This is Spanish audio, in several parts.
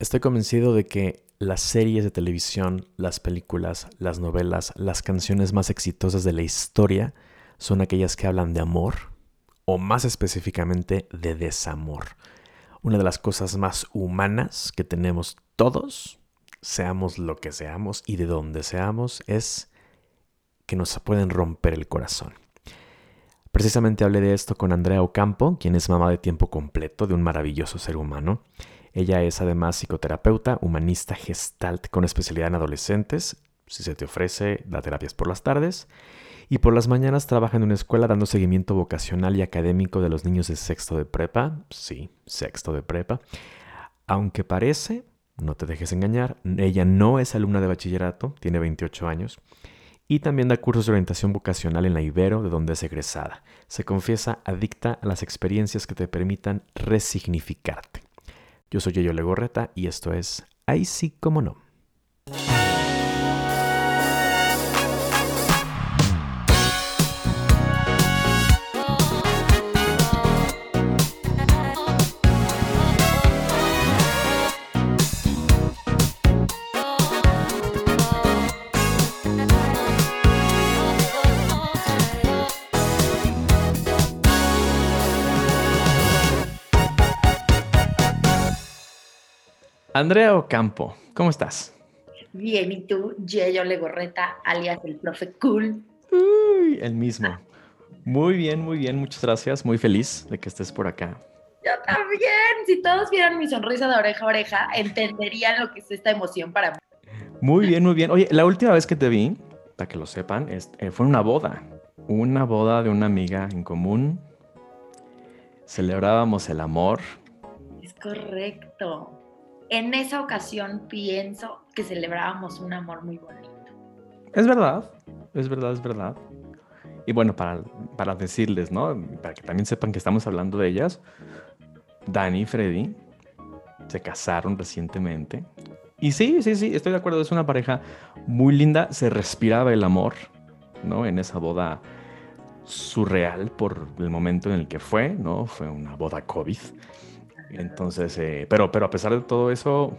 Estoy convencido de que las series de televisión, las películas, las novelas, las canciones más exitosas de la historia son aquellas que hablan de amor o más específicamente de desamor. Una de las cosas más humanas que tenemos todos, seamos lo que seamos y de donde seamos, es que nos pueden romper el corazón. Precisamente hablé de esto con Andrea Ocampo, quien es mamá de tiempo completo de un maravilloso ser humano. Ella es además psicoterapeuta, humanista gestalt con especialidad en adolescentes. Si se te ofrece, da terapias por las tardes. Y por las mañanas trabaja en una escuela dando seguimiento vocacional y académico de los niños de sexto de prepa. Sí, sexto de prepa. Aunque parece, no te dejes engañar, ella no es alumna de bachillerato, tiene 28 años y también da cursos de orientación vocacional en la Ibero, de donde es egresada. Se confiesa adicta a las experiencias que te permitan resignificarte. Yo soy Yayo Legorreta y esto es Ahí sí como no. Andrea Ocampo, ¿cómo estás? Bien, ¿y tú? Yayo Legorreta, alias el profe cool. Uy, el mismo. Muy bien, muy bien, muchas gracias. Muy feliz de que estés por acá. Yo también. Si todos vieran mi sonrisa de oreja a oreja, entenderían lo que es esta emoción para mí. Muy bien, muy bien. Oye, la última vez que te vi, para que lo sepan, eh, fue una boda. Una boda de una amiga en común. Celebrábamos el amor. Es correcto en esa ocasión pienso que celebrábamos un amor muy bonito. Es verdad, es verdad, es verdad. Y bueno, para, para decirles, ¿no? Para que también sepan que estamos hablando de ellas, Dani y Freddy se casaron recientemente. Y sí, sí, sí, estoy de acuerdo, es una pareja muy linda, se respiraba el amor, ¿no? En esa boda surreal por el momento en el que fue, ¿no? Fue una boda COVID. Entonces, eh, pero, pero a pesar de todo eso,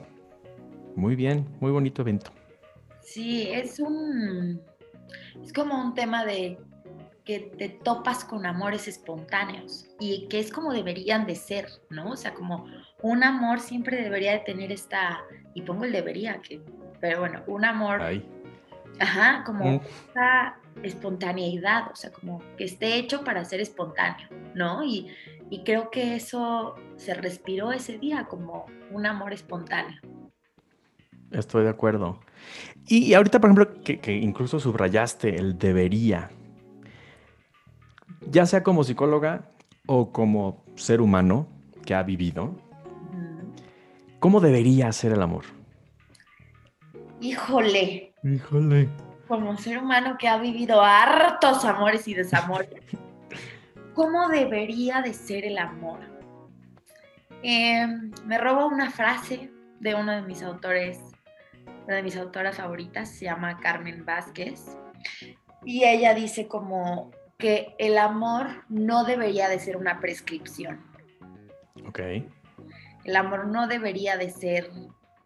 muy bien, muy bonito evento. Sí, es un, es como un tema de que te topas con amores espontáneos y que es como deberían de ser, ¿no? O sea, como un amor siempre debería de tener esta, y pongo el debería, que, pero bueno, un amor, ajá, como mm. esta espontaneidad, o sea, como que esté hecho para ser espontáneo, ¿no? Y, y creo que eso se respiró ese día como un amor espontáneo. Estoy de acuerdo. Y, ahorita, por ejemplo, que, incluso subrayaste el debería, ya sea como psicóloga o como ser humano que ha vivido, ¿cómo debería ser el amor? Híjole. Híjole. Como ser humano que ha vivido hartos amores y desamores. ¿Cómo debería de ser el amor? Em, me robo una frase de uno de mis autores, una de mis autoras favoritas, se llama Carmen Vázquez, y ella dice como que el amor no debería de ser una prescripción. Ok. El amor no debería de ser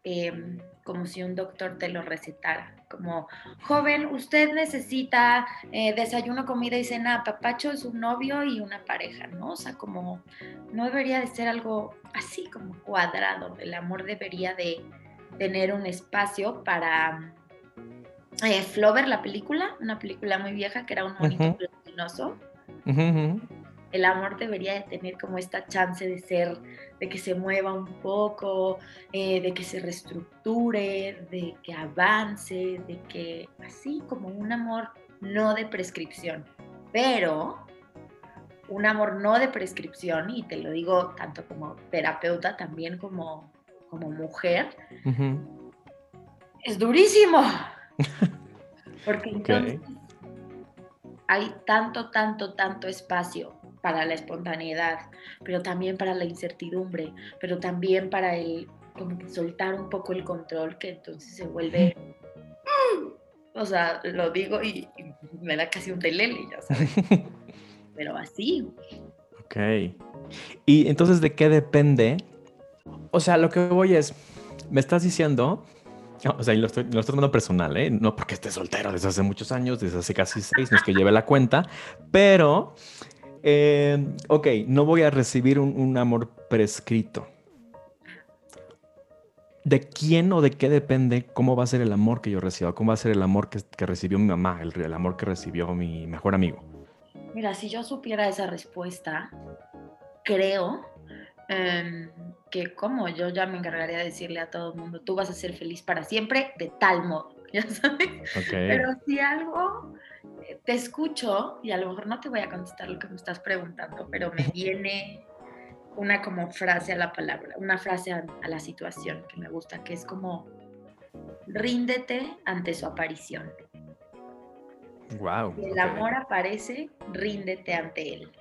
em, como si un doctor te lo recetara como, joven, usted necesita eh, desayuno, comida y cena, papacho, su novio y una pareja, ¿no? O sea, como no debería de ser algo así como cuadrado. El amor debería de tener un espacio para eh, Flover, la película, una película muy vieja que era un monito uh el amor debería de tener como esta chance de ser, de que se mueva un poco, eh, de que se reestructure, de que avance, de que así como un amor no de prescripción, pero un amor no de prescripción, y te lo digo tanto como terapeuta, también como, como mujer, es durísimo. Porque entonces hay tanto, tanto, tanto espacio para la espontaneidad, pero también para la incertidumbre, pero también para el como que soltar un poco el control que entonces se vuelve o sea, lo digo y, me da casi un telele, ya sabes. pero así. Ok. Y entonces, ¿de qué depende? O sea, lo que voy es, me estás diciendo, o sea, y lo estoy, lo estoy tomando personal, ¿eh? No porque esté soltero desde hace muchos años, desde hace casi seis, no es que lleve la cuenta, pero, eh, ok, no voy a recibir un, amor prescrito. ¿De quién o de qué depende cómo va a ser el amor que yo reciba? ¿Cómo va a ser el amor que, recibió mi mamá, el, el amor que recibió mi mejor amigo? Mira, si yo supiera esa respuesta, creo em, que como yo ya me encargaría de decirle a todo el mundo, tú vas a ser feliz para siempre de tal modo, ya sabes. Pero si algo eh, te escucho y a lo mejor no te voy a contestar lo que me estás preguntando, pero me viene una como frase a la palabra, una frase a, a la situación que me gusta, que es como ríndete ante su aparición. Wow. Si el amor aparece, ríndete ante él.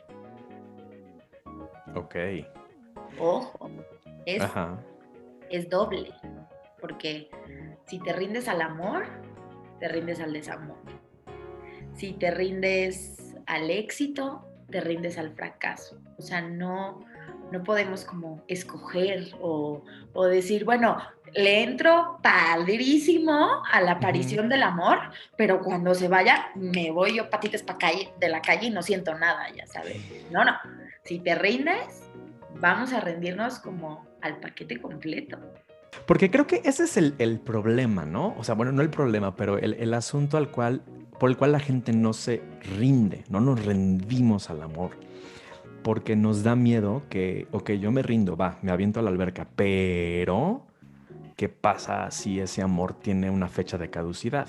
Ok. Ojo, es, es doble, porque si te rindes al amor, te rindes al desamor. Si te rindes al éxito, te rindes al fracaso. O sea, no, no podemos como escoger o, decir, bueno, le entro padrísimo a la aparición del amor, pero cuando se vaya me voy yo patitas para calle, de la calle y no siento nada, ya sabes. No, no, si te rindes, vamos a rendirnos como al paquete completo. Porque creo que ese es el, problema, ¿no? O sea, bueno, no el problema, pero el, el asunto al cual, por el cual la gente no se rinde, no nos rendimos al amor porque nos da miedo que, ok, yo me rindo, va, me aviento a la alberca, pero ¿qué pasa si ese amor tiene una fecha de caducidad?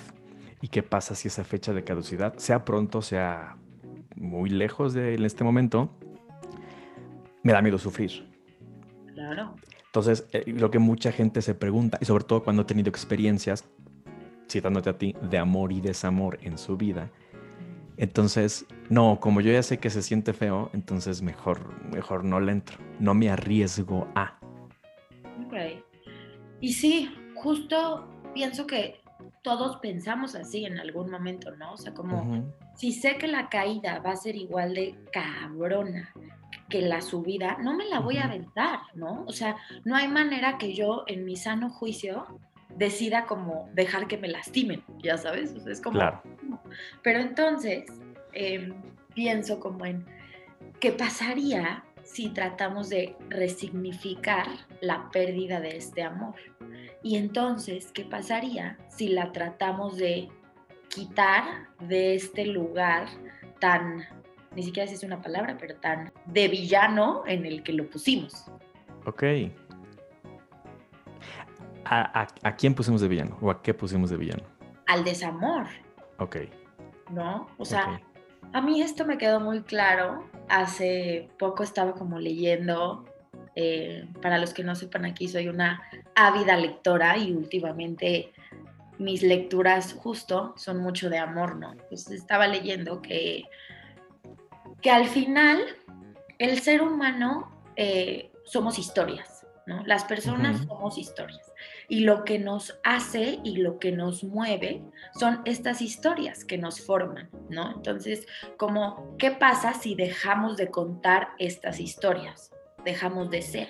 ¿Y qué pasa si esa fecha de caducidad, sea pronto, sea muy lejos de este momento, me da miedo sufrir? Claro. Entonces, eh, lo que mucha gente se pregunta, y sobre todo cuando ha tenido experiencias, citándote a ti, de amor y desamor en su vida, entonces, no, como yo ya sé que se siente feo, entonces mejor, mejor no le entro. No me arriesgo a. Ok. Y sí, justo pienso que todos pensamos así en algún momento, ¿no? O sea, como si sé que la caída va a ser igual de cabrona que la subida, no me la voy a aventar, ¿no? O sea, no hay manera que yo en mi sano juicio decida como dejar que me lastimen, ya sabes, o sea, es como... Claro. Pero entonces em, pienso como en qué pasaría si tratamos de resignificar la pérdida de este amor. Y entonces, ¿qué pasaría si la tratamos de quitar de este lugar tan, ni siquiera si es una palabra, pero tan de villano en el que lo pusimos? Ok. ¿A, quién pusimos de villano? ¿O a qué pusimos de villano? Al desamor. Ok. ¿No? O sea, a mí esto me quedó muy claro. Hace poco estaba como leyendo, eh, para los que no sepan aquí, soy una ávida lectora y últimamente mis lecturas justo son mucho de amor, ¿no? Entonces estaba leyendo que, que al final el ser humano eh, somos historias, ¿no? Las personas somos historias y lo que nos hace y lo que nos mueve son estas historias que nos forman, ¿no? Entonces, como, ¿qué pasa si dejamos de contar estas historias? Dejamos de ser.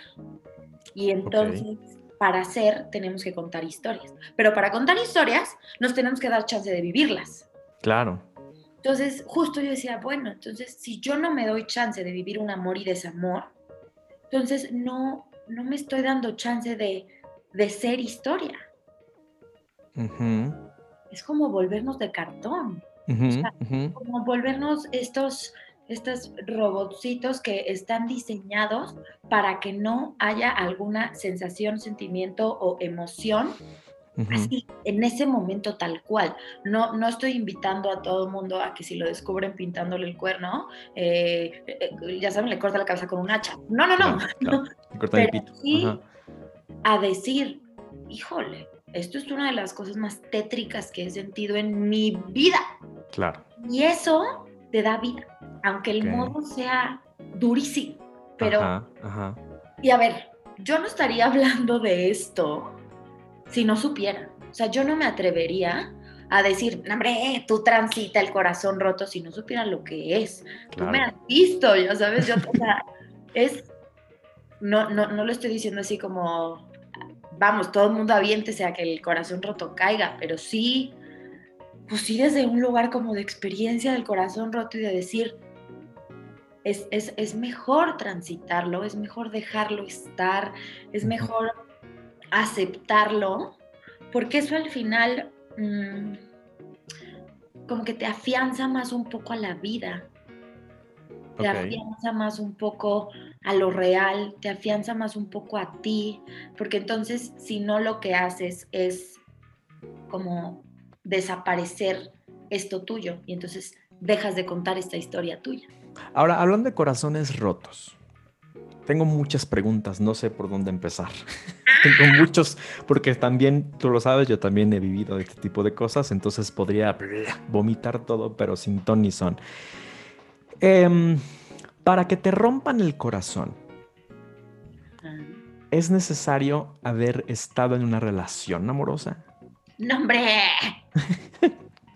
Y entonces, para ser, tenemos que contar historias. Pero para contar historias, nos tenemos que dar chance de vivirlas. Claro. Entonces, justo yo decía, bueno, entonces, si yo no me doy chance de vivir un amor y desamor, entonces no, no me estoy dando chance de de ser historia. Es como volvernos de cartón. Como volvernos estos, estos robotcitos que están diseñados para que no haya alguna sensación, sentimiento o emoción así, en ese momento tal cual. No, no estoy invitando a todo el mundo a que si lo descubren pintándole el cuerno, eh, eh, ya saben, le corta la cabeza con un hacha. No, no, no. Corta el pito a decir, híjole, esto es una de las cosas más tétricas que he sentido en mi vida. Claro. Y eso te da vida, aunque el modo sea durísimo. Pero, ajá, y a ver, yo no estaría hablando de esto si no supiera. O sea, yo no me atrevería a decir, hombre, tú transita el corazón roto si no supiera lo que es. Tú me has visto, ya sabes, yo, o sea, es, no, no, no lo estoy diciendo así como vamos, todo el mundo aviente a que el corazón roto caiga, pero sí, pues sí desde un lugar como de experiencia del corazón roto y de decir, es, es, mejor transitarlo, es mejor dejarlo estar, es mejor aceptarlo, porque eso al final mm, como que te afianza más un poco a la vida, te afianza más un poco a lo real, te afianza más un poco a ti, porque entonces si no lo que haces es como desaparecer esto tuyo y entonces dejas de contar esta historia tuya. Ahora, hablando de corazones rotos, tengo muchas preguntas, no sé por dónde empezar. tengo muchos, porque también, tú lo sabes, yo también he vivido este tipo de cosas, entonces podría vomitar todo, pero sin ton ni son. Em, para que te rompan el corazón, ¿es necesario haber estado en una relación amorosa? No, hombre.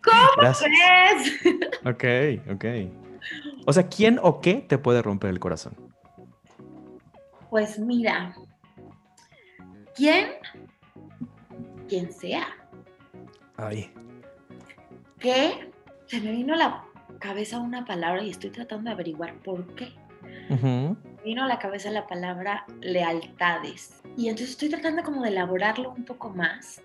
¿Cómo crees? Ok, ok. O sea, ¿quién o qué te puede romper el corazón? Pues mira, ¿quién? Quien sea. Ay. ¿Qué? Se me vino a la cabeza una palabra y estoy tratando de averiguar por qué. Me vino a la cabeza la palabra lealtades. Y entonces estoy tratando como de elaborarlo un poco más.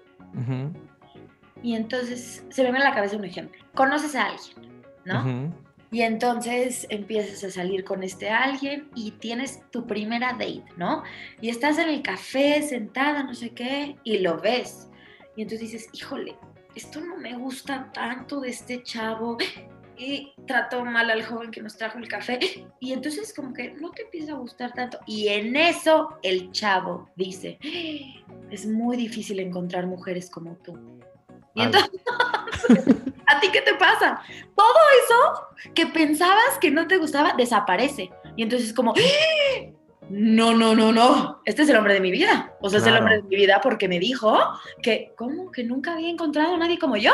Y entonces se me viene a la cabeza un ejemplo. Conoces a alguien, ¿no? Y entonces empiezas a salir con este alguien y tienes tu primera date, ¿no? Y estás en el café sentada, no sé qué, y lo ves. Y entonces dices, híjole, esto no me gusta tanto de este chavo. Y trató mal al joven que nos trajo el café. Y entonces como que no te empieza a gustar tanto. Y en eso el chavo dice, es muy difícil encontrar mujeres como tú. Y entonces, ¿a ti qué te pasa? Todo eso que pensabas que no te gustaba desaparece. Y entonces como, no, no, no, no, este es el hombre de mi vida. O sea, es el hombre de mi vida porque me dijo que, ¿cómo? Que nunca había encontrado a nadie como yo.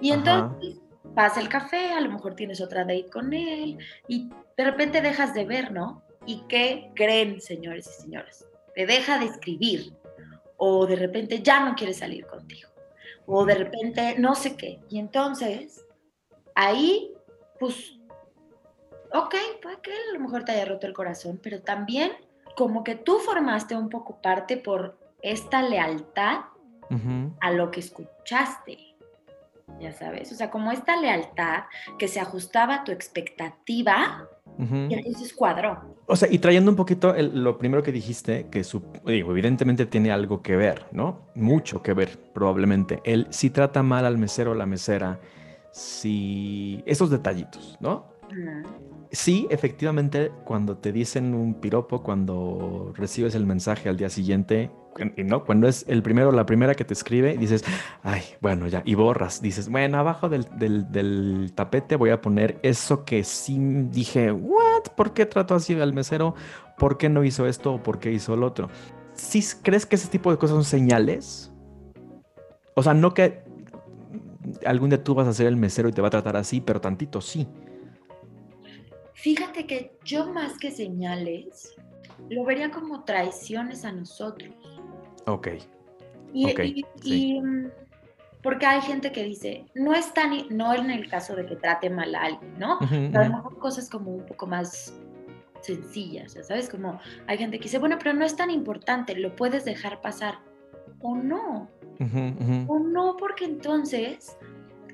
Y entonces pasa el café, a lo mejor tienes otra date con él y de repente dejas de ver, ¿no? ¿Y qué creen, señores y señoras? Te deja de escribir o de repente ya no quiere salir contigo o de repente no sé qué. Y entonces, ahí, pues, ok, puede que a lo mejor te haya roto el corazón, pero también como que tú formaste un poco parte por esta lealtad a lo que escuchaste. Ya sabes, o sea, como esta lealtad que se ajustaba a tu expectativa y entonces cuadró. O sea, y trayendo un poquito lo primero que dijiste, que su, digo, evidentemente tiene algo que ver, ¿no? Mucho que ver, probablemente. Él si trata mal al mesero o la mesera, si... Esos detallitos, ¿no? Sí, efectivamente, cuando te dicen un piropo, cuando recibes el mensaje al día siguiente, ¿no? Cuando es el primero la primera que te escribe, dices, ay, bueno, ya, y borras. Dices, bueno, abajo del, del, tapete voy a poner eso que sí dije, ¿what? ¿Por qué trató así al mesero? ¿Por qué no hizo esto o por qué hizo el otro? ¿Sí crees que ese tipo de cosas son señales? O sea, no que algún día tú vas a ser el mesero y te va a tratar así, pero tantito sí. Fíjate que yo más que señales, lo vería como traiciones a nosotros. Ok. Y, mm, porque hay gente que dice, no es tan, no en el caso de que trate mal a alguien, ¿no? Pero a lo mejor cosas como un poco más sencillas, ya sabes, como hay gente que dice, bueno, pero no es tan importante, lo puedes dejar pasar. O no. O no, porque entonces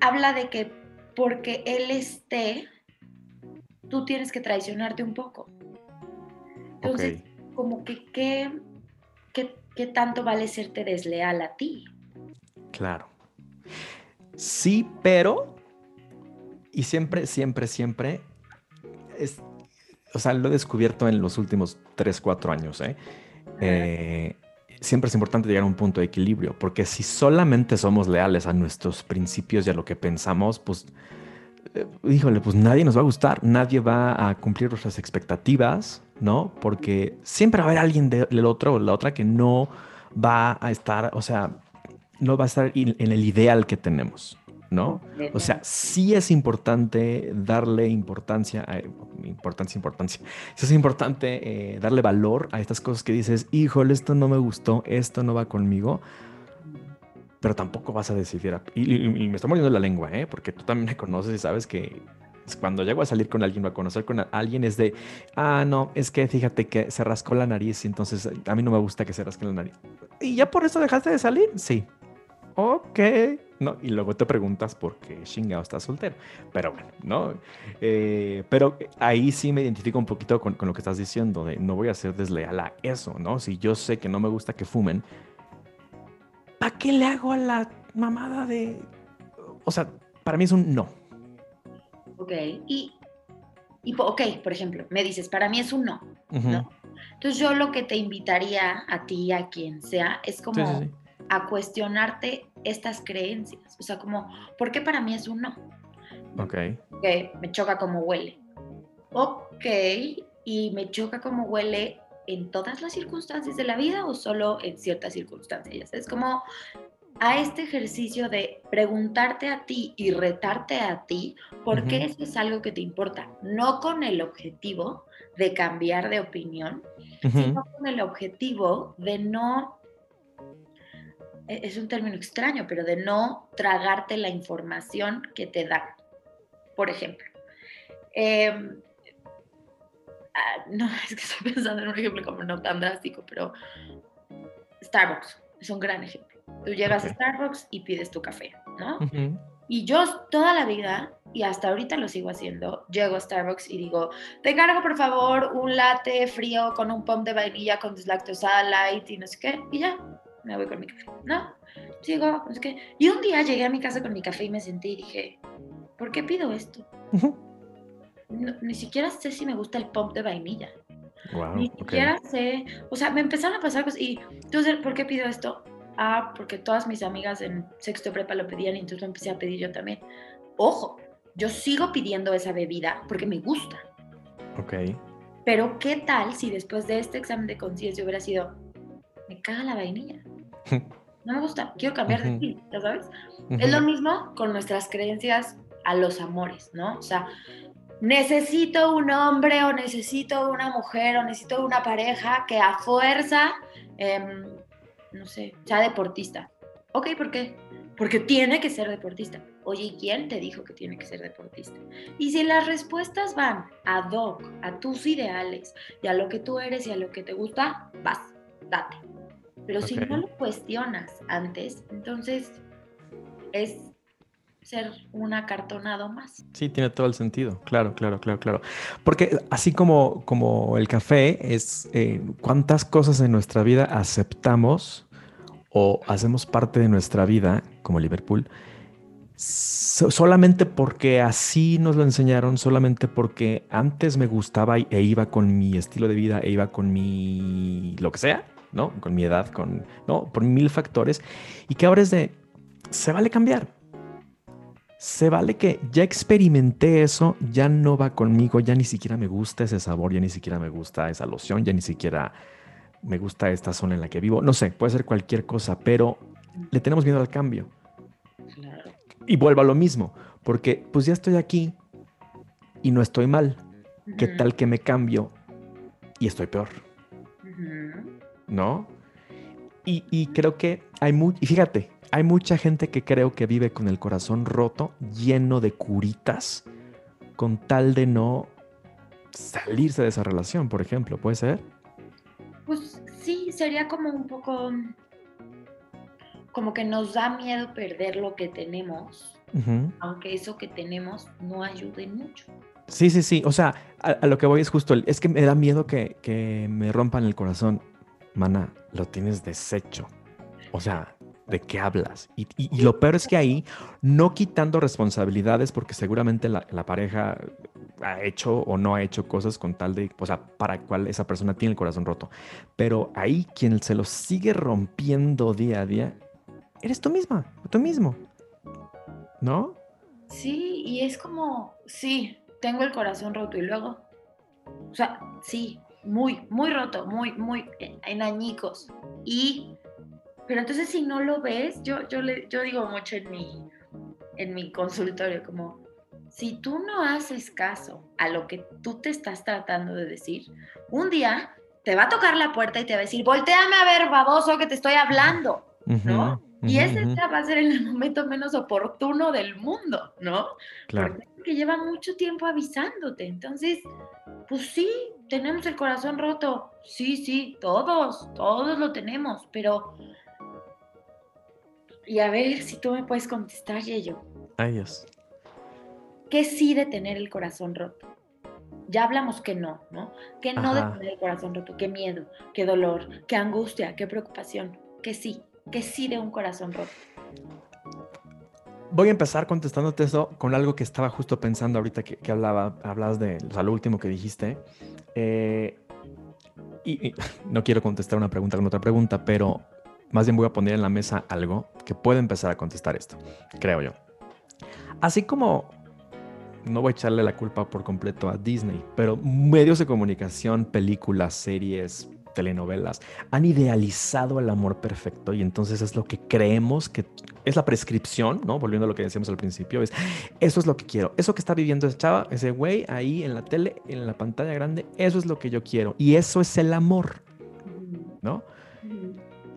habla de que porque él esté tú tienes que traicionarte un poco. Entonces, como que ¿qué, qué, tanto vale serte desleal a ti? Claro. Sí, pero, y siempre, siempre, siempre, es, o sea, lo he descubierto en los últimos 3, 4 años, ¿eh? ¿eh? siempre es importante llegar a un punto de equilibrio, porque si solamente somos leales a nuestros principios y a lo que pensamos, pues híjole, pues nadie nos va a gustar, nadie va a cumplir nuestras expectativas, ¿no? Porque siempre va a haber alguien del otro o la otra que no va a estar, o sea, no va a estar en el ideal que tenemos, ¿no? O sea, sí es importante darle importancia, importancia, importancia. Sí es importante eh, darle valor a estas cosas que dices, híjole, esto no me gustó, esto no va conmigo. Pero tampoco vas a decidir. Y, me estoy muriendo la lengua, ¿eh? Porque tú también me conoces y sabes que cuando llego a salir con alguien o a conocer con alguien es de, ah, no, es que fíjate que se rascó la nariz y entonces a mí no me gusta que se rasque la nariz. ¿Y ya por eso dejaste de salir? Sí. Ok. ¿no? Y luego te preguntas por qué chingado estás soltero. Pero bueno, ¿no? Eh, pero ahí sí me identifico un poquito con, con, lo que estás diciendo, de no voy a ser desleal a eso, ¿no? Si yo sé que no me gusta que fumen, ¿para qué le hago a la mamada de...? O sea, para mí es un no. Ok, y, y ok, por ejemplo, me dices, para mí es un no, ¿no? Entonces yo lo que te invitaría a ti, a quien sea, es como a cuestionarte estas creencias. O sea, como, ¿por qué para mí es un no? Ok. Que me choca como huele. Ok, y me choca como huele en todas las circunstancias de la vida o solo en ciertas circunstancias. Es como a este ejercicio de preguntarte a ti y retarte a ti por qué eso es algo que te importa, no con el objetivo de cambiar de opinión, sino con el objetivo de no e-, es un término extraño, pero de no tragarte la información que te dan. Por ejemplo, em, ah, no, es que estoy pensando en un ejemplo como no tan drástico, pero Starbucks es un gran ejemplo. Tú llegas a Starbucks y pides tu café, ¿no? Y yo toda la vida, y hasta ahorita lo sigo haciendo, llego a Starbucks y digo, te encargo por favor un latte frío con un pom de vainilla con deslactosada light y no sé qué, y ya, me voy con mi café. No, sigo, es que. Y un día llegué a mi casa con mi café y me senté y dije, ¿por qué pido esto? Ni siquiera sé si me gusta el pop de vainilla. ni siquiera sé, o sea, me empezaron a pasar cosas y entonces, ¿por qué pido esto? Ah, porque todas mis amigas en sexto prepa lo pedían y entonces lo empecé a pedir yo también. Ojo, yo sigo pidiendo esa bebida porque me gusta. Ok. Pero ¿qué tal si después de este examen de conciencia hubiera sido, me caga la vainilla? no me gusta, quiero cambiar de ti, ¿ya sabes? Es lo mismo con nuestras creencias a los amores, ¿no? O sea, necesito un hombre o necesito una mujer o necesito una pareja que a fuerza, em, no sé, sea deportista. Ok, ¿por qué? Porque tiene que ser deportista. Oye, ¿quién te dijo que tiene que ser deportista? Y si las respuesas van ad hoc a tus ideales y a lo que tú eres y a lo que te gusta, vas, date. Pero si no lo cuestionas antes, entonces es ser un acartonado más. Sí, tiene todo el sentido. Claro, claro, claro, claro. Porque así como, como el café es eh, cuántas cosas en nuestra vida aceptamos o hacemos parte de nuestra vida, como Liverpool, solamente porque así nos lo enseñaron, solamente porque antes me gustaba e iba con mi estilo de vida e iba con mi lo que sea ¿no? Con mi edad, con, ¿no? Por mil factores. Y que ahora es de, se vale cambiar. Se vale que ya experimenté eso, ya no va conmigo, ya ni siquiera me gusta ese sabor, ya ni siquiera me gusta esa loción, ya ni siquiera me gusta esta zona en la que vivo. No sé, puede ser cualquier cosa, pero le tenemos miedo al cambio. Y vuelvo a lo mismo, porque pues ya estoy aquí y no estoy mal. ¿Qué tal que me cambio y estoy peor? ¿no? Y, creo que hay muy, y fíjate, hay mucha gente que creo que vive con el corazón roto, lleno de curitas, con tal de no salirse de esa relación, por ejemplo, ¿puede ser? Pues sí, sería como un poco, como que nos da miedo perder lo que tenemos, aunque eso que tenemos no ayude mucho. Sí, sí, sí, o sea, a, lo que voy es justo, es que me da miedo que, que me rompan el corazón mana, lo tienes deshecho. O sea, ¿de qué hablas? Y, lo peor es que ahí, no quitando responsabilidades, porque seguramente la, pareja ha hecho o no ha hecho cosas con tal de, o sea, para cual esa persona tiene el corazón roto. Pero ahí quien se lo sigue rompiendo día a día, eres tú misma, tú mismo. ¿No? Sí, y es como, sí, tengo el corazón roto y luego, o sea, sí, muy, muy roto, muy, muy en añicos. Y, pero entonces si no lo ves, yo, yo, le, yo digo mucho en mi, en mi consultorio, como, si tú no haces caso a lo que tú te estás tratando de decir, un día te va a tocar la puerta y te va a decir, volteame a ver, baboso, que te estoy hablando, ¿no? y ese va a ser el momento menos oportuno del mundo, ¿no? Claro. Porque lleva mucho tiempo avisándote. Entonces, pues sí, tenemos el corazón roto. Sí, sí, todos, todos lo tenemos, pero... Y a ver si tú me puedes contestar, Yeyo. Ay, Dios. ¿Qué sí de tener el corazón roto? Ya hablamos que no, ¿no? Que no de tener el corazón roto, qué miedo, qué dolor, qué angustia, qué preocupación, que sí, que sí de un corazón roto. Voy a empezar contestándote eso con algo que estaba justo pensando ahorita que, hablaba, hablabas de lo último que dijiste. Eh, y, no quiero contestar una pregunta con otra pregunta, pero más bien voy a poner en la mesa algo que puede empezar a contestar esto, creo yo. Así como no voy a echarle la culpa por completo a Disney, pero medios de comunicación, películas, series, telenovelas han idealizado el amor perfecto y entonces es lo que creemos que es la prescripción, ¿no? Volviendo a lo que decíamos al principio, es eso es lo que quiero, eso que está viviendo ese chava, ese güey ahí en la tele, en la pantalla grande, eso es lo que yo quiero y eso es el amor, ¿no?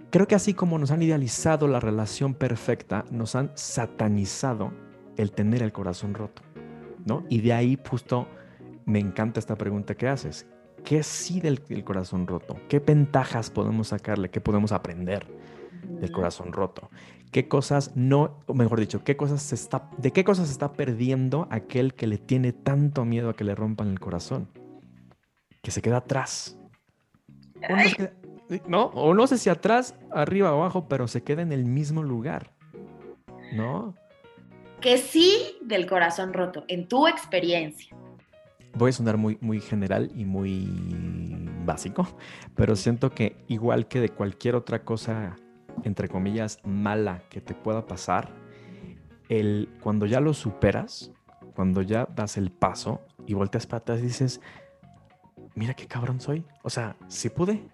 Creo que así como nos han idealizado la relación perfecta, nos han satanizado el tener el corazón roto. Y de ahí justo me encanta esta pregunta que haces. ¿Qué sí del, corazón roto? ¿Qué ventajas podemos sacarle? ¿Qué podemos aprender del corazón roto? ¿Qué cosas no, o mejor dicho, qué cosas se está, de qué cosas se está perdiendo aquel que le tiene tanto miedo a que le rompan el corazón? Que se queda atrás. No, o no sé si atrás, arriba o abajo, pero se queda en el mismo lugar. ¿No? que sí del corazón roto, en tu experiencia. Voy a sonar muy, muy general y muy básico, pero siento que igual que de cualquier otra cosa, entre comillas, mala que te pueda pasar, el, cuando ya lo superas, cuando ya das el paso y volteas para atrás y dices, mira qué cabrón soy. O sea, sí pude,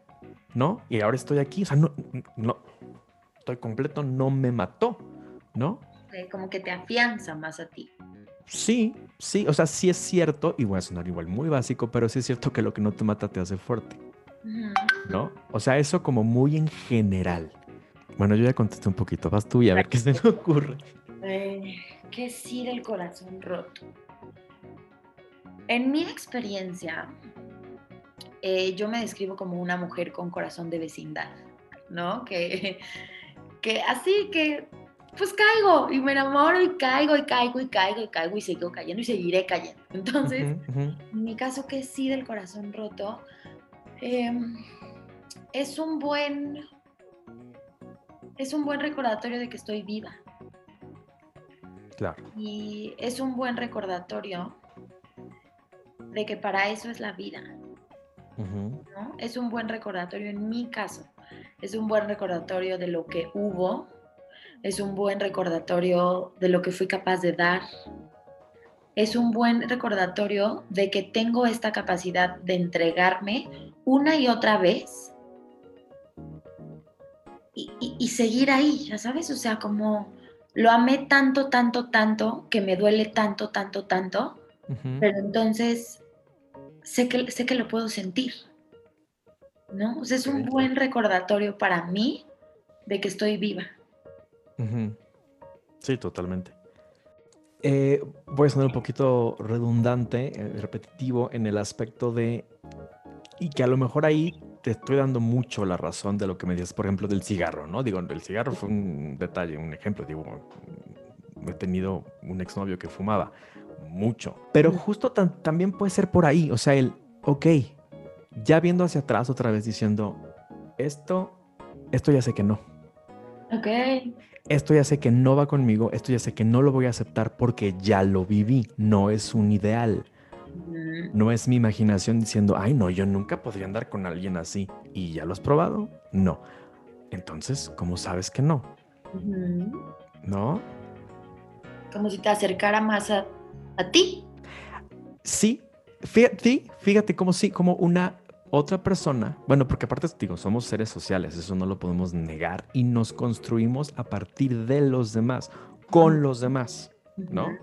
¿no? Y ahora estoy aquí. O sea, no, no, estoy completo, no me mató, ¿no? como que te afianza más a ti. Sí, sí, o sea, sí es cierto, y voy a sonar igual muy básico, pero sí es cierto que lo que no te mata te hace fuerte. ¿No? O sea, eso como muy en general. Bueno, yo ya contesté un poquito, vas tú y a ver qué se me ocurre. Eh, ¿Qué sí del corazón roto? En mi experiencia, eh, yo me describo como una mujer con corazón de vecindad, ¿no? Que, que así que pues caigo y me enamoro y caigo y caigo y caigo y caigo y sigo cayendo y seguiré cayendo. Entonces, en mi caso que sí del corazón roto, em, es un buen es un buen recordatorio de que estoy viva. Claro. Y es un buen recordatorio de que para eso es la vida. ¿No? Es un buen recordatorio en mi caso. Es un buen recordatorio de lo que hubo, es un buen recordatorio de lo que fui capaz de dar, es un buen recordatorio de que tengo esta capacidad de entregarme una y otra vez y, seguir ahí, ya sabes, o sea, como lo amé tanto, tanto, tanto, que me duele tanto, tanto, tanto, pero entonces sé que, sé que lo puedo sentir, ¿no? O sea, es un buen recordatorio para mí de que estoy viva. Sí, totalmente. Eh, voy a sonar un poquito redundante, eh, repetitivo en el aspecto de, y que a lo mejor ahí te estoy dando mucho la razón de lo que me dices, por ejemplo, del cigarro, ¿no? Digo, el cigarro fue un detalle, un ejemplo, digo, he tenido un exnovio que fumaba mucho, pero justo también puede ser por ahí, o sea, el, ok, ya viendo hacia atrás otra vez diciendo, esto, esto ya sé que no. Ok esto ya sé que no va conmigo, esto ya sé que no lo voy a aceptar porque ya lo viví, no es un ideal. No es mi imaginación diciendo, ay, no, yo nunca podría andar con alguien así. ¿Y ya lo has probado? No. Entonces, ¿cómo sabes que no? ¿No? Como si te acercara más a, ti. Sí, fíjate, fíjate como sí, como una otra persona, bueno, porque aparte digo, somos seres sociales, eso no lo podemos negar y nos construimos a partir de los demás, con los demás. ¿no?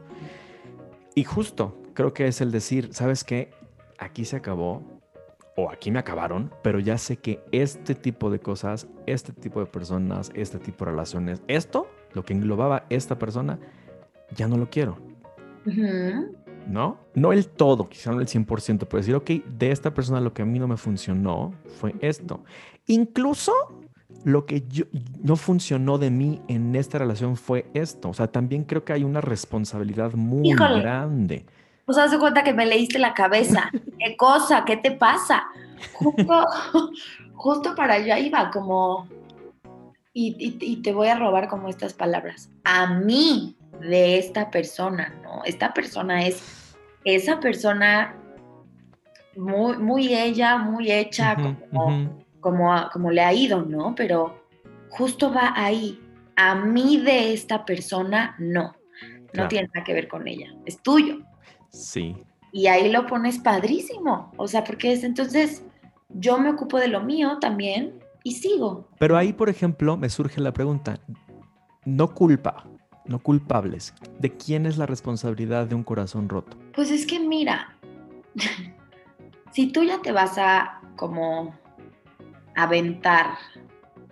Y justo, creo que es el decir, ¿sabes qué? Aquí se acabó, o aquí me acabaron, pero ya sé que este tipo de cosas, este tipo de personas, este tipo de relaciones, esto, lo que englobaba esta persona, ya no lo quiero. ¿No? No el todo, quizá no el 100%, pero decir, ok, de esta persona lo que a mí no me funcionó fue esto. Incluso lo que yo, no funcionó de mí en esta relación fue esto. O sea, también creo que hay una responsabilidad muy grande. Pues haz de cuenta que me leíste la cabeza. ¿Qué cosa? ¿Qué te pasa? Justo, justo para allá iba, como. Y, y, te voy a robar como estas palabras. A mí, de esta persona, ¿no? Esta persona es esa persona muy, muy ella, muy hecha, como como, le ha ido, ¿no? Pero justo va ahí. A mí de esta persona, no. No tiene nada que ver con ella. Es tuyo. Sí. Y ahí lo pones padrísimo. O sea, porque es entonces yo me ocupo de lo mío también y sigo. Pero ahí, por ejemplo, me surge la pregunta, no culpa, no culpables, ¿de quién es la responsabilidad de un corazón roto? Pues es que mira, si tú ya te vas a como aventar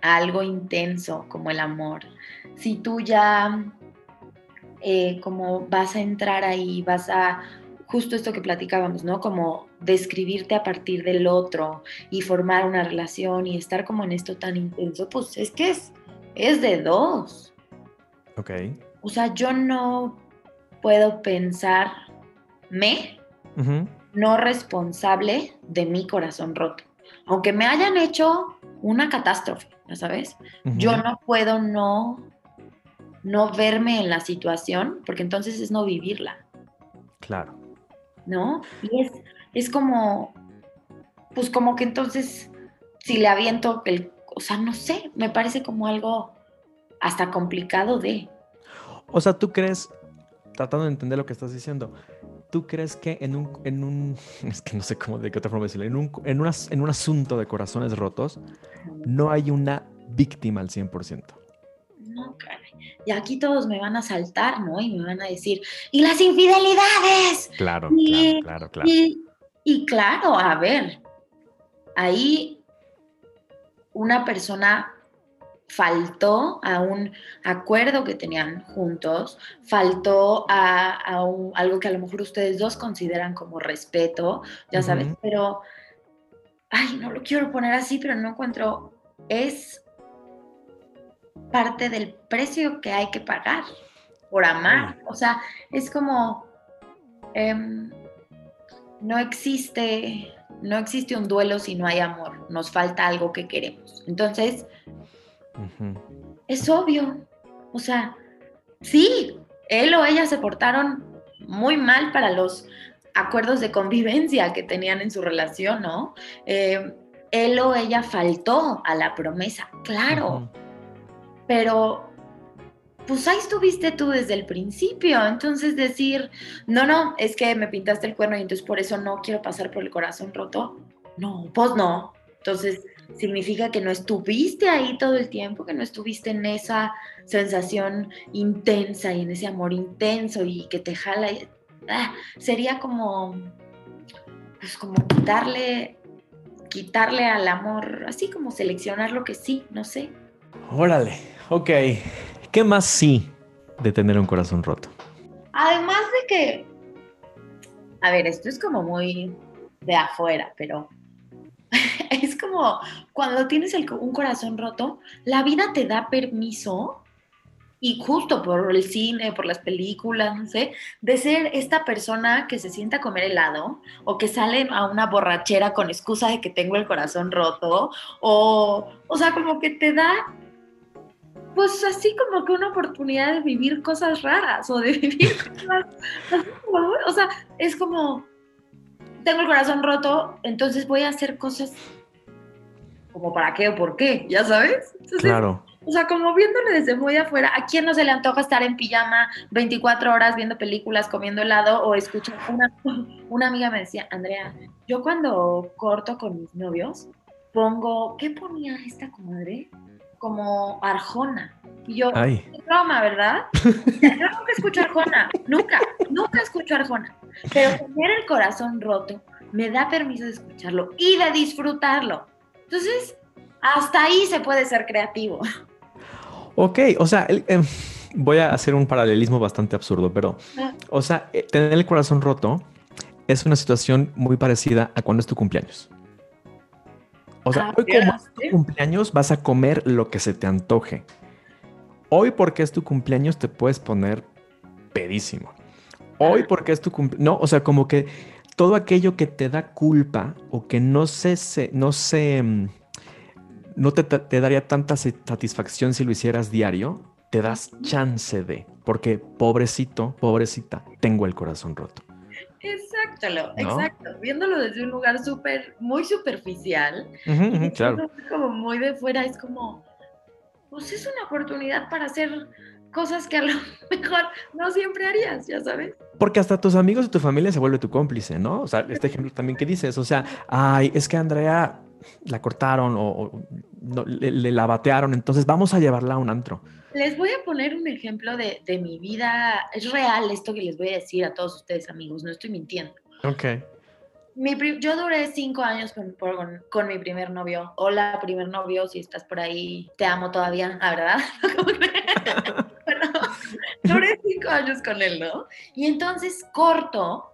algo intenso como el amor, si tú ya eh, como vas a entrar ahí, vas a, justo esto que platicábamos, ¿no? Como describirte a partir del otro y formar una relación y estar como en esto tan intenso, pues es que es, es de dos. Ok. O sea, yo no puedo pensarme no responsable de mi corazón roto aunque me hayan hecho una catástrofe, ¿ya sabes? Yo no puedo no, no verme en la situación, porque entonces es no vivirla. Claro. ¿No? Y es, es como, pues como que entonces, si le aviento el, o sea, no sé, me parece como algo hasta complicado de. O sea, ¿tú crees, tratando de entender lo que estás diciendo, ¿Tú crees que en un, en un, es que no sé cómo, de qué otra forma decirlo, en un, en, en un asunto de corazones rotos, no hay una víctima al 100%? No, caray. Y aquí todos me van a saltar, ¿no? Y me van a decir, ¿y las infidelidades? Claro, claro, claro, claro. Y, y claro, a ver, ahí una persona faltó a un acuerdo que tenían juntos, faltó a, algo que a lo mejor ustedes dos consideran como respeto, ya sabes, pero, ay, no lo quiero poner así, pero no encuentro, es parte del precio que hay que pagar por amar, o sea, es como, em, no existe, no existe un duelo si no hay amor, nos falta algo que queremos. Entonces, es obvio. O sea, sí, él o ella se portaron muy mal para los acuerdos de convivencia que tenían en su relación, ¿no? Eh, él o ella faltó a la promesa, claro, pero pues ahí estuviste tú desde el principio, entonces decir, no, no, es que me pintaste el cuerno y entonces por eso no quiero pasar por el corazón roto, no, pues no, entonces significa que no estuviste ahí todo el tiempo, que no estuviste en esa sensación intensa y en ese amor intenso y que te jala. Ah, sería como, pues como quitarle, quitarle al amor, así como seleccionar lo que sí, no sé. Órale, ok. ¿Qué más sí de tener un corazón roto? Además de que, a ver, esto es como muy de afuera, pero es como cuando tienes un corazón roto, la vida te da permiso, y justo por el cine, por las películas, no sé, de ser esta persona que se sienta a comer helado o que sale a una borrachera con excusa de que tengo el corazón roto, o, o sea, como que te da pues así como que una oportunidad de vivir cosas raras o de vivir cosas, o sea, es como, tengo el corazón roto, entonces voy a hacer cosas como para qué o por qué, ¿ya sabes? claro. O sea, como viéndole desde muy afuera, ¿a quién no se le antoja estar en pijama 24 horas viendo películas, comiendo helado o escuchando? Una, una amiga me decía, Andrea, yo cuando corto con mis novios, pongo, ¿qué ponía esta comadre? Como Arjona. Y yo, Ay. es broma, ¿verdad? yo nunca escucho Arjona, nunca, nunca escucho Arjona. Pero tener el corazón roto me da permiso de escucharlo y de disfrutarlo. Entonces, hasta ahí se puede ser creativo. Ok, o sea, el- em, voy a hacer un paralelismo bastante absurdo, pero, Ah. o sea, eh, tener el corazón roto es una situación muy parecida a cuando es tu cumpleaños. O sea, Ah, hoy como es tu cumpleaños vas a comer lo que se te antoje. Hoy porque es tu cumpleaños te puedes poner pedísimo. Hoy Ah. porque es tu cumpleaños, no, o sea, como que todo aquello que te da culpa o que no se, se- no se, mm, no te, te daría tanta sa- satisfacción si lo hicieras diario, te das chance de, porque pobrecito, pobrecita, tengo el corazón roto. Exacto, ¿No? exacto. Viéndolo desde un lugar súper, muy superficial, y claro. como muy de fuera, es como, pues es una oportunidad para hacer cosas que a lo mejor no siempre harías, ya sabes. Porque hasta tus amigos y tu familia se vuelve tu cómplice, ¿no? O sea, este ejemplo también que dices, o sea, ay, es que Andrea la cortaron o, o no, le, le la batearon, entonces vamos a llevarla a un antro. Les voy a poner un ejemplo de, de mi vida. Es real esto que les voy a decir a todos ustedes, amigos, no estoy mintiendo. Ok. Mi yo duré cinco años con, con, con mi primer novio. Hola, primer novio, si estás por ahí, te amo todavía, ah, ¿verdad? Bueno, duré cinco años con él, ¿no? Y entonces corto,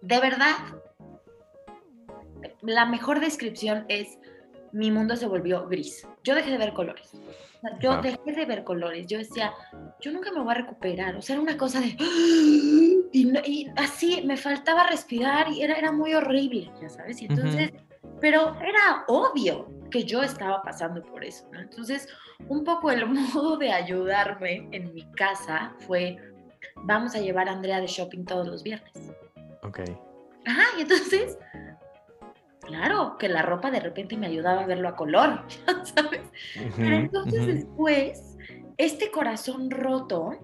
de verdad, la mejor descripción es mi mundo se volvió gris. Yo dejé de ver colores. Sea, Yo Wow. dejé de ver colores. Yo decía, yo nunca me voy a recuperar. O sea, era una cosa de... Y, así me faltaba respirar y era, era muy horrible, ya sabes. Y entonces, pero era obvio que yo estaba pasando por eso, ¿no? Entonces, un poco el modo de ayudarme en mi casa fue, vamos a llevar a Andrea de shopping todos los viernes. Ok. Ajá, y entonces, claro, que la ropa de repente me ayudaba a verlo a color, ¿sabes? Pero entonces después, este corazón roto,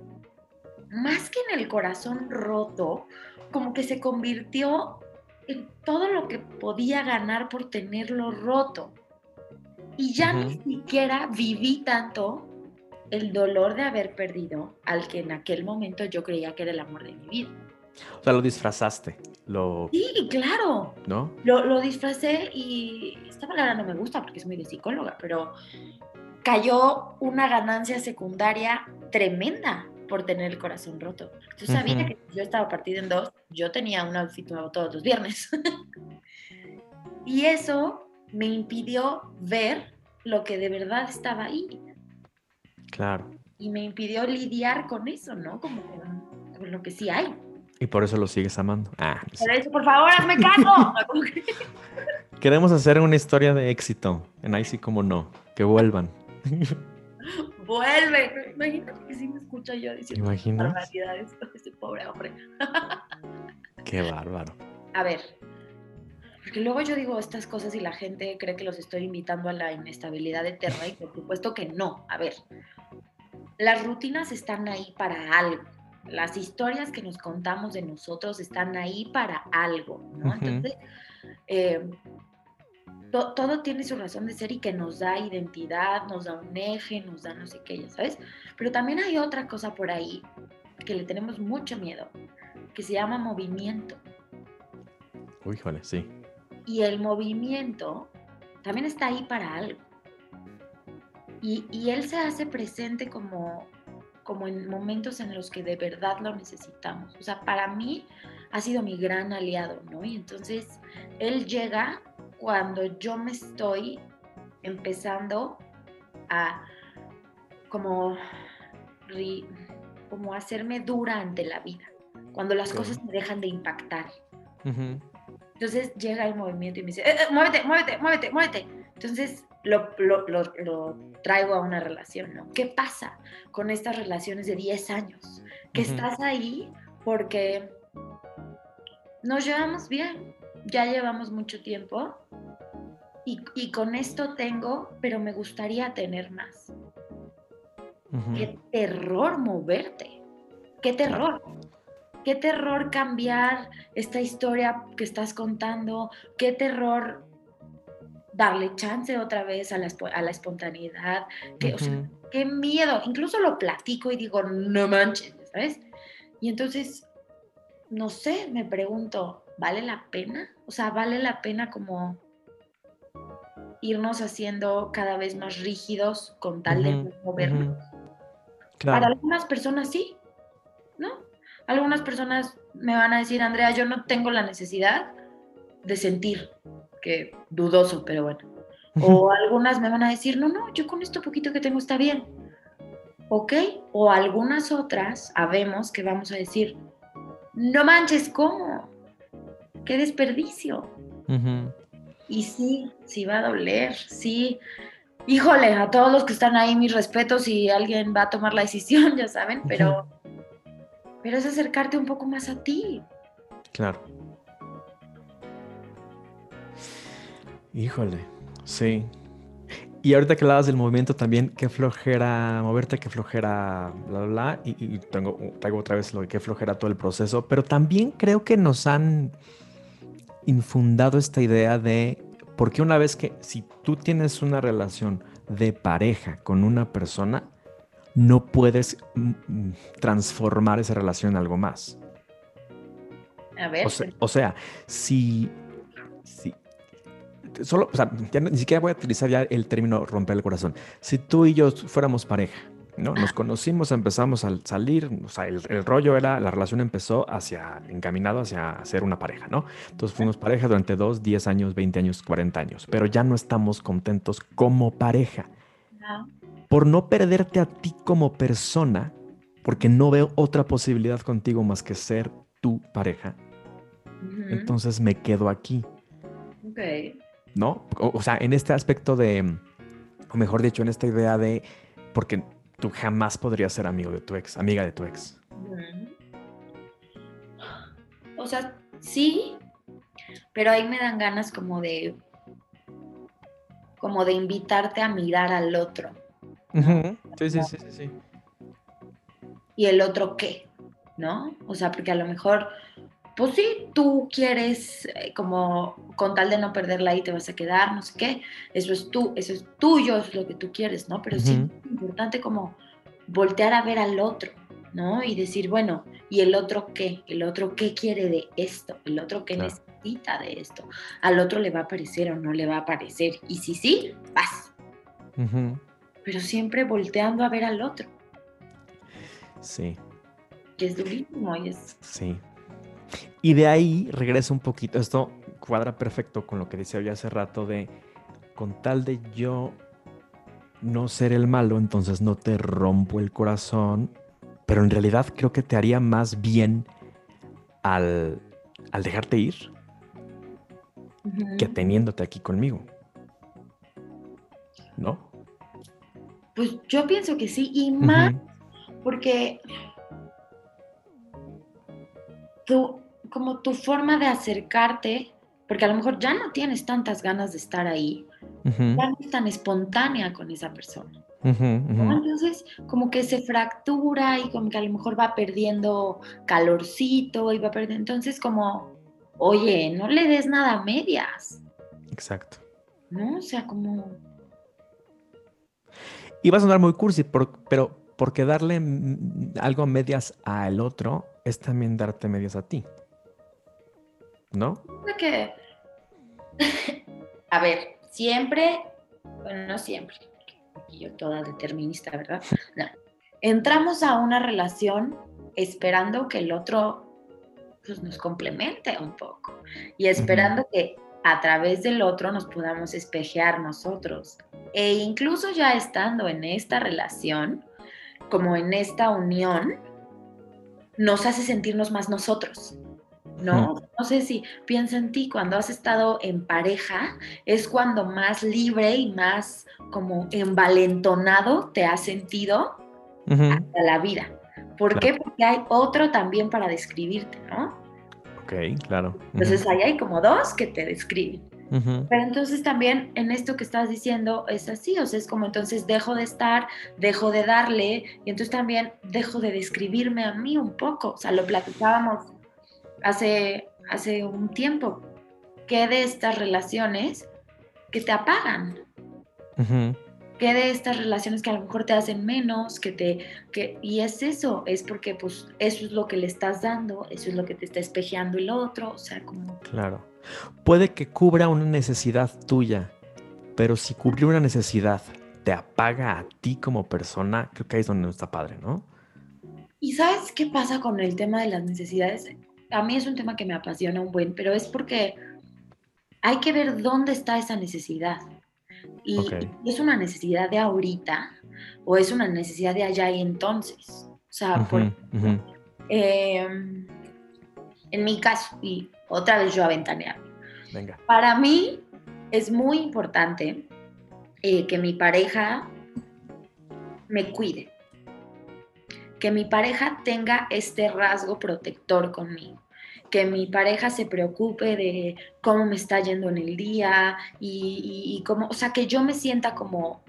más que en el corazón roto, como que se convirtió en todo lo que podía ganar por tenerlo roto. Y ya ni siquiera viví tanto el dolor de haber perdido al que en aquel momento yo creía que era el amor de mi vida. O sea, lo disfrazaste, lo, Sí, claro. ¿no? Lo, lo disfracé y esta palabra no me gusta porque es muy de psicóloga, pero cayó una ganancia secundaria tremenda por tener el corazón roto. Yo sabía Ujú. que si yo estaba partida en dos, yo tenía un outfit nuevo todos los viernes. y eso me impidió ver lo que de verdad estaba ahí Claro. y me impidió lidiar con eso, ¿no? Como con, con lo que sí hay. Y por eso lo sigues amando. Ah, sí. Por eso, por favor, hazme caso. Queremos hacer una historia de éxito. En ahí sí como no. Que vuelvan. Vuelve. Imagínate que sí me escucha yo ¿Te diciendo barbaridades con este pobre hombre. Qué bárbaro. A ver, porque luego yo digo estas cosas y la gente cree que los estoy invitando a la inestabilidad eterna y por supuesto que no. A ver, las rutinas están ahí para algo. Las historias que nos contamos de nosotros están ahí para algo, ¿no? Entonces, eh, to- todo tiene su razón de ser y que nos da identidad, nos da un eje, nos da no sé qué, ya sabes. Pero también hay otra cosa por ahí que le tenemos mucho miedo, que se llama movimiento. Uy, sí. Y el movimiento también está ahí para algo. Y, y él se hace presente como, como en momentos en los que de verdad lo necesitamos. O sea, para mí ha sido mi gran aliado, ¿no? Y entonces él llega cuando yo me estoy empezando a como, como hacerme dura ante la vida, cuando las cosas me dejan de impactar. Ujú. Entonces llega el movimiento y me dice, "Eh, eh, muévete, muévete, muévete, muévete. Entonces lo, lo- lo- lo traigo a una relación, ¿no? ¿Qué pasa con estas relaciones de 10 años? Que estás ahí porque nos llevamos bien, ya llevamos mucho tiempo y, y con esto tengo, pero me gustaría tener más. Qué terror moverte. Qué terror. Qué terror cambiar esta historia que estás contando. Qué terror darle chance otra vez a la, espo- a la espontaneidad. Que, o sea, Ujú. qué miedo. Incluso lo platico y digo, no manches, ¿sabes? Y entonces, no sé, me pregunto, ¿vale la pena? O sea, ¿vale la pena como irnos haciendo cada vez más rígidos con tal de no movernos? Para algunas personas sí, ¿no? Algunas personas me van a decir, Andrea, yo no tengo la necesidad de sentir, que dudoso, pero bueno. O algunas me van a decir, no, no, yo con esto poquito que tengo está bien. ¿Ok? O algunas otras, sabemos que vamos a decir, no manches, ¿cómo? qué desperdicio. Y sí, sí va a doler, sí. Híjole, a todos los que están ahí, mis respetos si alguien va a tomar la decisión, ya saben, pero, pero es acercarte un poco más a ti. Claro. Híjole, sí. Y ahorita que hablabas del movimiento también, qué flojera moverte, qué flojera, bla, bla, bla. Y, tengo, traigo otra vez lo de qué flojera todo el proceso. Pero también creo que nos han infundado esta idea de, porque una vez que si tú tienes una relación de pareja con una persona, no puedes mm, mm, transformar esa relación en algo más. A ver. O sea, si, si solo, o sea, ni siquiera voy a utilizar ya el término romper el corazón. Si tú y yo fuéramos pareja, ¿no? Nos conocimos, empezamos a salir, o sea, el, rollo era, la relación empezó hacia, encaminado hacia ser una pareja, ¿no? Entonces fuimos pareja durante dos, 10 años, 20 años, 40 años, pero ya no estamos contentos como pareja. Por no perderte a ti como persona, porque no veo otra posibilidad contigo más que ser tu pareja. Entonces me quedo aquí. ¿No? o sea, en este aspecto de, o mejor dicho, en esta idea de, porque tú jamás podrías ser amigo de tu ex, amiga de tu ex. O sea, sí, pero ahí me dan ganas como de como de invitarte a mirar al otro. sí, sí, sí, sí. ¿Y el otro qué? ¿No? O sea, porque a lo mejor, pues sí, tú quieres, eh, como con tal de no perderla ahí te vas a quedar, no sé qué, eso es tú, eso es tuyo, es lo que tú quieres, ¿no? Pero sí es importante como voltear a ver al otro, ¿no? Y decir, bueno, ¿y el otro qué? ¿El otro qué quiere de esto? ¿El otro qué necesita de esto? ¿Al otro le va a parecer o no le va a parecer? Y si sí, vas. Pero siempre volteando a ver al otro. Sí. Que es durísimo y es... Sí. Y de ahí regresa un poquito, esto cuadra perfecto con lo que decía yo hace rato de, con tal de yo no ser el malo, entonces no te rompo el corazón, pero en realidad creo que te haría más bien al, dejarte ir que teniéndote aquí conmigo. ¿No? Pues yo pienso que sí, y más porque tú, como tu forma de acercarte, porque a lo mejor ya no tienes tantas ganas de estar ahí, ya no es tan espontánea con esa persona. Entonces, como que se fractura y como que a lo mejor va perdiendo calorcito y va perdiendo. Entonces, como, oye, no le des nada a medias. Exacto. ¿No? O sea, como. Y va a sonar muy cursi, pero porque darle algo a medias al otro es también darte medias a ti. ¿No? Que... a ver, siempre, bueno, no siempre, yo toda determinista, ¿verdad? No. Entramos a una relación esperando que el otro pues, nos complemente un poco y esperando que a través del otro nos podamos espejear nosotros. E incluso ya estando en esta relación, como en esta unión, nos hace sentirnos más nosotros. ¿no? No sé si piensa en ti, cuando has estado en pareja, es cuando más libre y más como envalentonado te has sentido hasta la vida. ¿Por qué? Porque hay otro también para describirte, ¿no? Ok, claro. Entonces ahí hay como dos que te describen. Pero entonces también en esto que estás diciendo es así, o sea, es como entonces dejo de estar, dejo de darle, y entonces también dejo de describirme a mí un poco, o sea, lo platicábamos hace, hace un tiempo, que de estas relaciones que te apagan, ¿Qué de estas relaciones que a lo mejor te hacen menos? Que te, que, y es eso, es porque pues eso es lo que le estás dando, eso es lo que te está espejeando el otro, o sea, como... Claro. Puede que cubra una necesidad tuya, pero si cubrir una necesidad te apaga a ti como persona, creo que ahí es donde no está padre, ¿no? ¿Y sabes qué pasa con el tema de las necesidades? A mí es un tema que me apasiona un buen, pero es porque hay que ver dónde está esa necesidad. Y es una necesidad de ahorita o es una necesidad de allá y entonces. O sea, em, en mi caso, y otra vez yo a Venga. Para mí es muy importante eh, que mi pareja me cuide, que mi pareja tenga este rasgo protector conmigo que mi pareja se preocupe de cómo me está yendo en el día y, cómo, o sea, que yo me sienta como,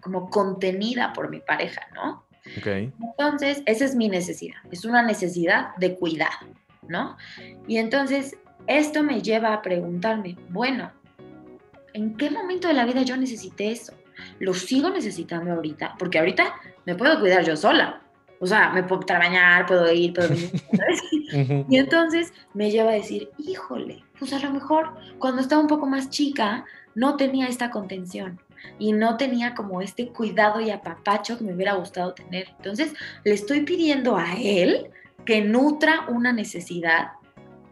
como contenida por mi pareja, ¿no? Okay. Entonces, esa es mi necesidad, es una necesidad de cuidado, ¿no? Y entonces, esto me lleva a preguntarme, bueno, ¿en qué momento de la vida yo necesité eso? ¿Lo sigo necesitando ahorita? Porque ahorita me puedo cuidar yo sola, o sea, me puedo bañar, puedo ir, puedo venir. Y entonces me lleva a decir, híjole, pues a lo mejor cuando estaba un poco más chica no tenía esta contención y no tenía como este cuidado y apapacho que me hubiera gustado tener. Entonces le estoy pidiendo a él que nutra una necesidad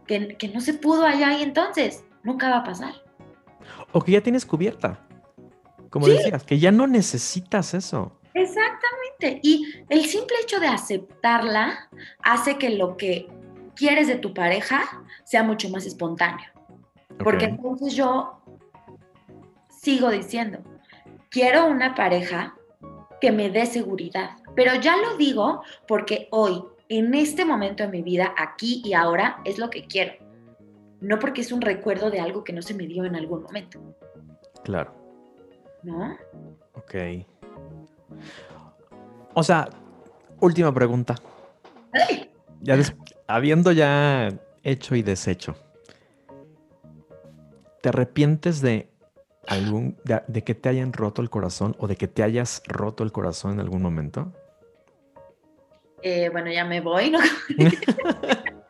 que, que no se pudo allá y entonces nunca va a pasar. O que ya tienes cubierta. Como decías, que ya no necesitas eso. Exactamente. Y el simple hecho de aceptarla hace que lo que quieres de tu pareja sea mucho más espontáneo. Porque entonces yo sigo diciendo, quiero una pareja que me dé seguridad. Pero ya lo digo porque hoy, en este momento de mi vida, aquí y ahora, es lo que quiero. No porque es un recuerdo de algo que no se me dio en algún momento. Claro. ¿No? Ok. O sea, última pregunta. Ya habiendo ya hecho y deshecho, ¿te arrepientes de algún de, que te hayan roto el corazón o de que te hayas roto el corazón en algún momento? Eh, bueno, ya me voy, ¿no?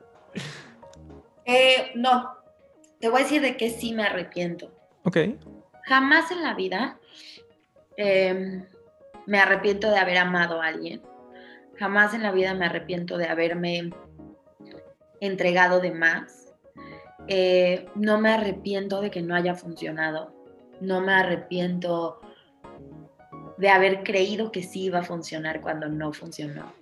Eh, no, te voy a decir de que sí me arrepiento. Ok. Jamás en la vida em, me arrepiento de haber amado a alguien. Jamás en la vida me arrepiento de haberme entregado de más. Eh, no me arrepiento de que no haya funcionado. No me arrepiento de haber creído que sí iba a funcionar cuando no funcionó.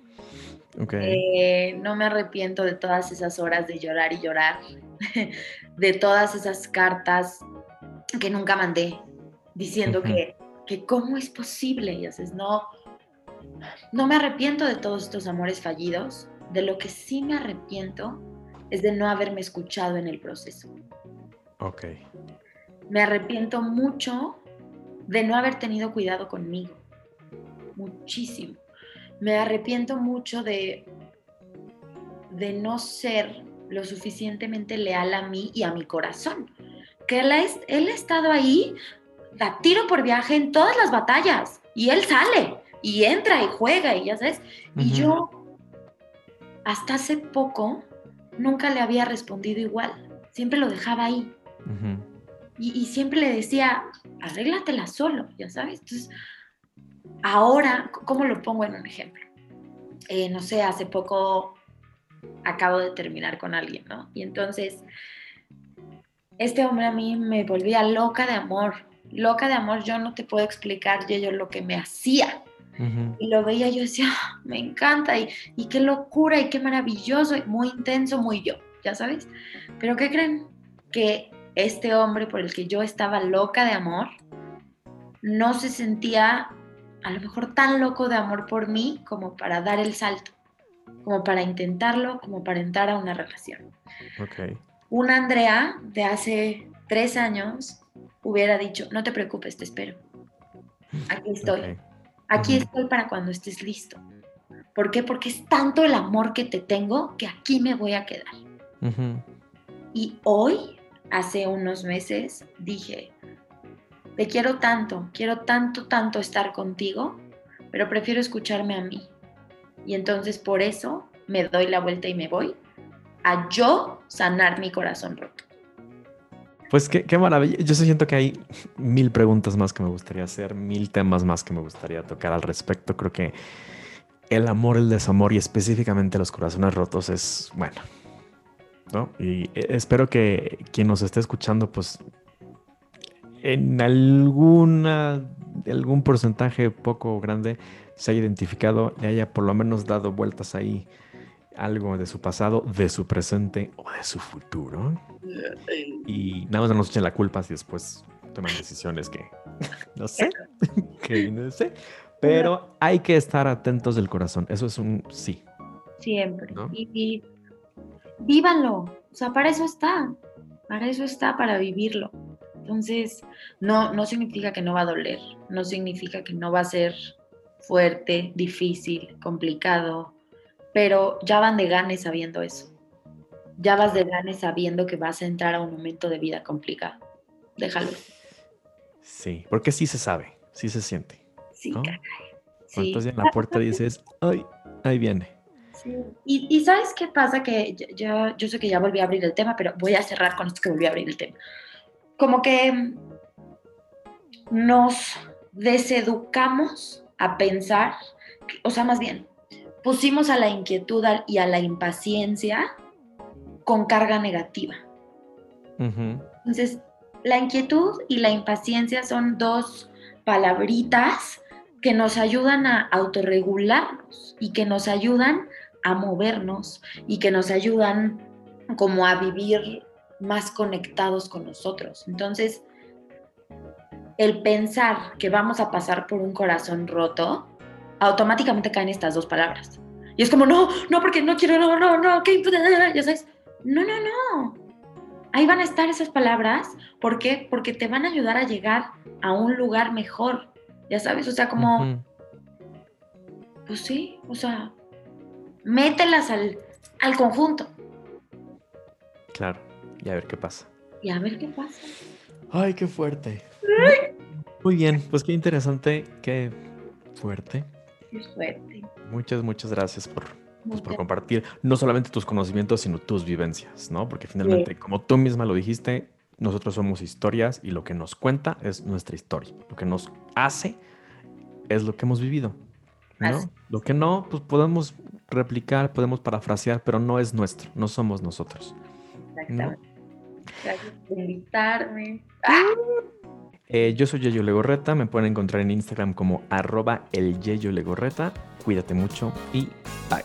Eh, no me arrepiento de todas esas horas de llorar y llorar, de todas esas cartas que nunca mandé, diciendo que que cómo es posible, y haces, no, no me arrepiento de todos estos amores fallidos, de lo que sí me arrepiento es de no haberme escuchado en el proceso. Ok. Me arrepiento mucho de no haber tenido cuidado conmigo, muchísimo. Me arrepiento mucho de, de no ser lo suficientemente leal a mí y a mi corazón. Que él él ha estado ahí la tiro por viaje en todas las batallas y él sale y entra y juega y ya sabes. Y yo hasta hace poco nunca le había respondido igual, siempre lo dejaba ahí. y, siempre le decía, arréglatela solo, ya sabes. Entonces, ahora, ¿cómo lo pongo en un ejemplo? Eh, no sé, hace poco acabo de terminar con alguien, ¿no? Y entonces, este hombre a mí me volvía loca de amor, loca de amor, yo no te puedo explicar yo, lo que me hacía. Y lo veía, yo decía, ah, me encanta y, y, qué locura y qué maravilloso, y muy intenso, muy yo, ya sabes. Pero ¿qué creen? Que este hombre por el que yo estaba loca de amor, no se sentía a lo mejor tan loco de amor por mí como para dar el salto, como para intentarlo, como para entrar a una relación. Okay. Una Andrea de hace tres años hubiera dicho, no te preocupes, te espero. Aquí estoy. Aquí estoy para cuando estés listo. ¿Por qué? Porque es tanto el amor que te tengo que aquí me voy a quedar. Y hoy, hace unos meses, dije, te quiero tanto, quiero tanto, tanto estar contigo, pero prefiero escucharme a mí. Y entonces por eso me doy la vuelta y me voy a yo sanar mi corazón roto. Pues qué, qué, maravilla. Yo siento que hay mil preguntas más que me gustaría hacer, mil temas más que me gustaría tocar al respecto. Creo que el amor, el desamor y específicamente los corazones rotos es, bueno, ¿no? Y eh, espero que quien nos esté escuchando, pues en alguna, algún porcentaje poco grande se haya identificado, le haya por lo menos dado vueltas ahí algo de su pasado, de su presente o de su futuro. Y nada más no nos echen la culpa si después toman decisiones que no sé, que no sé. Pero hay que estar atentos del corazón. Eso es un sí. Siempre. Y, y vívanlo. O sea, para eso está. Para eso está, para vivirlo. Entonces, no, no significa que no va a doler. No significa que no va a ser fuerte, difícil, complicado. Pero ya van de ganes sabiendo eso. Ya vas de ganes sabiendo que vas a entrar a un momento de vida complicado. Déjalo. Sí, porque sí se sabe, sí se siente. Sí, caray. Entonces en la puerta dices, ay, ahí viene. Sí. Y, y, ¿sabes qué pasa? Que yo, yo sé que ya volví a abrir el tema, pero voy a cerrar con esto que volví a abrir el tema. Como que nos deseducamos a pensar, o sea, más bien, pusimos a la inquietud y a la impaciencia con carga negativa. Entonces, la inquietud y la impaciencia son dos palabritas que nos ayudan a autorregularnos y que nos ayudan a movernos y que nos ayudan como a vivir más conectados con nosotros. Entonces, el pensar que vamos a pasar por un corazón roto, automáticamente caen estas dos palabras. Y es como, no, no, porque no quiero, no, no, no, ¿qué? Ya sabes, no, no, no. Ahí van a estar esas palabras. ¿Por qué? Porque te van a ayudar a llegar a un lugar mejor. Ya sabes, o sea, como, pues sí, o sea, mételas al, al conjunto. Claro, y a ver qué pasa. Y a ver qué pasa. Ay, qué fuerte. Muy bien, pues qué interesante, qué fuerte. Qué fuerte. Muchas, muchas gracias por, pues, por compartir no solamente tus conocimientos, sino tus vivencias, ¿no? Porque finalmente, como tú misma lo dijiste, nosotros somos historias y lo que nos cuenta es nuestra historia. Lo que nos hace es lo que hemos vivido. ¿no? Lo que no, pues podemos replicar, podemos parafrasear, pero no es nuestro, no somos nosotros. Exactamente. Gracias por invitarme. Eh, yo soy Yeyo Legorreta, me pueden encontrar en Instagram como arroba el Legorreta. Cuídate mucho y bye.